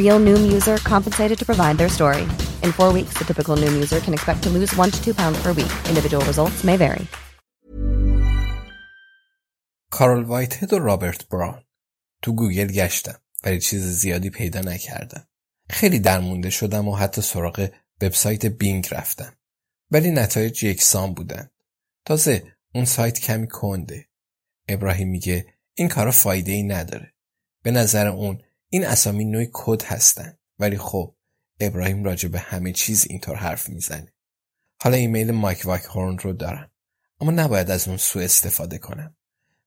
Real Noom user compensated to provide their story. In four weeks, the typical Noom user can expect to lose one to two pounds per week. Individual results may vary. کارل وایتهد و رابرت براون تو گوگل گشتم ولی چیز زیادی پیدا نکردم. خیلی درمونده شدم و حتی سراغ وبسایت بینگ رفتم. ولی نتایج یکسان بودن. تازه اون سایت کمی کنده. ابراهیم میگه این کارا فایده ای نداره. به نظر اون این اسامی نوعی کد هستن. ولی خب ابراهیم راجع به همه چیز اینطور حرف می‌زنه. حالا ایمیل مایک واک هورن رو دارم. اما نباید از اون سوء استفاده کنم.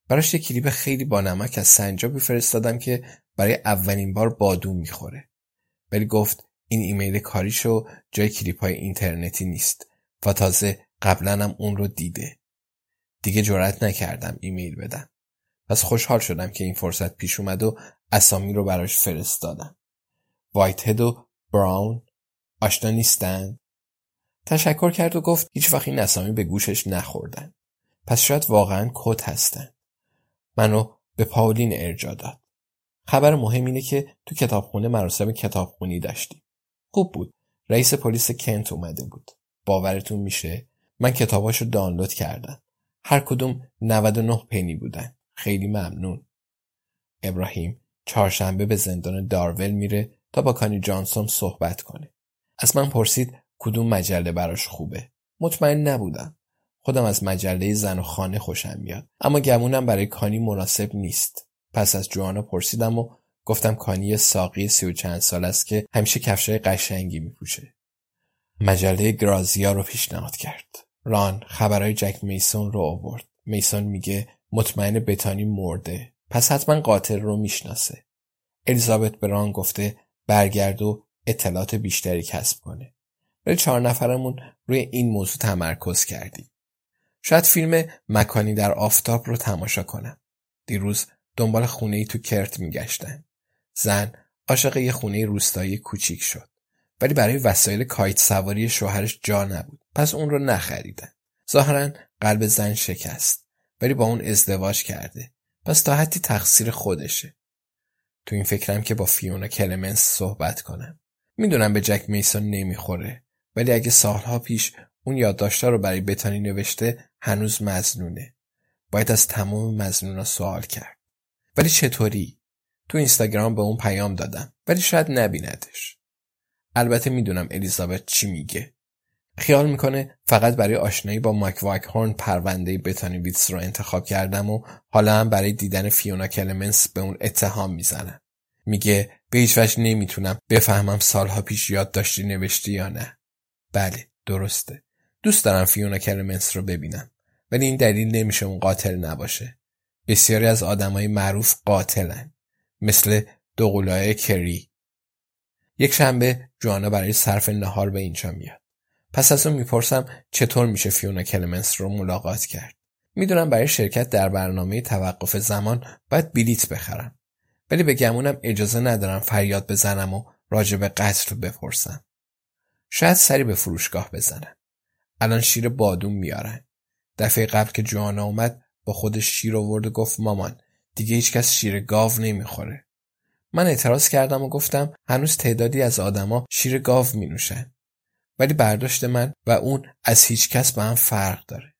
براش یه کلیپ خیلی با نمک از سنجابی فرستادم که برای اولین بار بادوم می‌خوره. ولی گفت این ایمیل کاریشو جای کلیپ های اینترنتی نیست و تازه قبلا هم اون رو دیده. دیگه جرأت نکردم ایمیل بدم. پس خوشحال شدم که این فرصت پیش اومد و اسامی رو براش فرستادم. وایت هد و براون آشنا نیستن؟ تشکر کرد و گفت هیچ وقت این اسامی به گوشش نخوردن. پس شاید واقعا کد هستن. منو به پاولین ارجا داد. خبر مهم اینه که تو کتابخونه مراسم کتابخونی داشتیم. خوب بود. رئیس پلیس کنت اومده بود. باورتون میشه؟ من کتاباشو دانلود کردم. هر کدوم 99 پنی بودن. خیلی ممنون. ابراهیم چهارشنبه به زندان دارول میره تا با کانی جانسون صحبت کنه. از من پرسید کدوم مجله براش خوبه. مطمئن نبودم. خودم از مجله زن و خانه خوشم میاد. اما گمونم برای کانی مناسب نیست. پس از جوانا پرسیدم و گفتم کانی ساقی سی و چند سال است که همیشه کفشای قشنگی میپوشه. مجله گرازیا رو پیشنهاد کرد. ران خبرهای جک میسون رو آورد. میسون میگه مطمئن بتانی مرده. پس حتما قاتل رو می‌شناسه. الیزابت به ران گفته برگرد و اطلاعات بیشتری کسب کنه. ولی چهار نفرمون روی این موضوع تمرکز کردیم. شاید فیلم مکانی در آفتاب رو تماشا کنم. دیروز دنبال خونه ای تو کرت میگشتن. زن عاشق یه خونه روستایی کوچیک شد. ولی برای وسایل کایت سواری شوهرش جا نبود. پس اون رو نخریدن. ظاهرا قلب زن شکست. ولی با اون ازدواج کرده. پس تا حدی تقصیر خودشه. تو این فکرم که با فیونا کلمنس صحبت کنم. می‌دونم به جک میسون نمی‌خوره. ولی اگه سالها پیش اون یادداشتها رو برای بتانی نوشته هنوز مزنونه. باید از تمام مزنونا سوال کرد. ولی چطوری؟ تو اینستاگرام به اون پیام دادم ولی شاید نبیندش. البته می‌دونم الیزابت چی میگه. خیال می‌کنه فقط برای آشنایی با مایک وایک هورن پرونده بتانی ویتس رو انتخاب کردم و حالا هم برای دیدن فیونا کلمنس به اون اتهام می‌زنم. میگه به هیچ وجه نمی‌تونم بفهمم سالها پیش یادداشتی نوشتی یا نه. بله درسته. دوست دارم فیونا کلمنس رو ببینم. ولی این دلیل نمیشه اون قاتل نباشه. بسیاری از آدمای معروف قاتلن. مثل دوقلای کری. یک شنبه جوانا برای صرف نهار به اینجا میاد. پس از اون می‌پرسم چطور میشه فیونا کلمنس رو ملاقات کرد. می‌دونم برای شرکت در برنامه توقف زمان باید بلیت بخرم. ولی به گمونم اجازه ندارم فریاد بزنم و راجع به قتل بپرسم. شاید سری به فروشگاه بزنم. الان شیر بادوم میارن. دفعه قبل که جوانا اومد با خودش شیر آورد و گفت مامان دیگه هیچکس شیر گاو نمی‌خوره. من اعتراض کردم و گفتم هنوز تعدادی از آدما شیر گاو می نوشن. ولی برداشت من و اون از هیچ کس با هم فرق داره.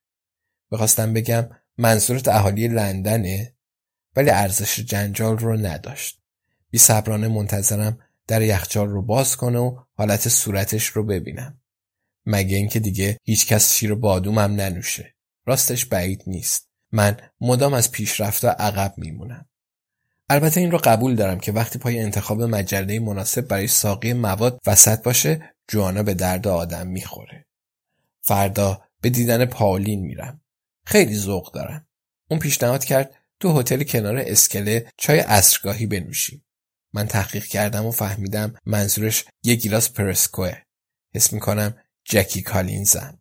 بخواستم بگم منظورت اهالی لندنه ولی ارزش جنجال رو نداشت. بی صبرانه منتظرم در یخچال رو باز کنه و حالت صورتش رو ببینم. مگه اینکه دیگه هیچکس شیر بادومم ننوشه. راستش بعید نیست. من مدام از پیشرفت عقب میمونم. البته این رو قبول دارم که وقتی پای انتخاب مجله مناسب برای ساقی مواد وسط باشه جوانا به درد آدم می‌خوره. فردا به دیدن پاولین میرم. خیلی ذوق دارم. اون پیشنهاد کرد تو هتل کنار اسکله چای اصرگاهی بنوشیم. من تحقیق کردم و فهمیدم منظورش یه گیلاس پرسکوه. حس می‌کنم جکی کالینزم.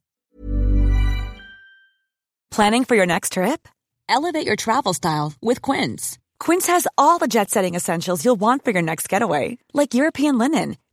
Planning for your next trip? Elevate your travel style with Quince. Quince has all the jet-setting essentials you'll want for your next getaway, like European linen,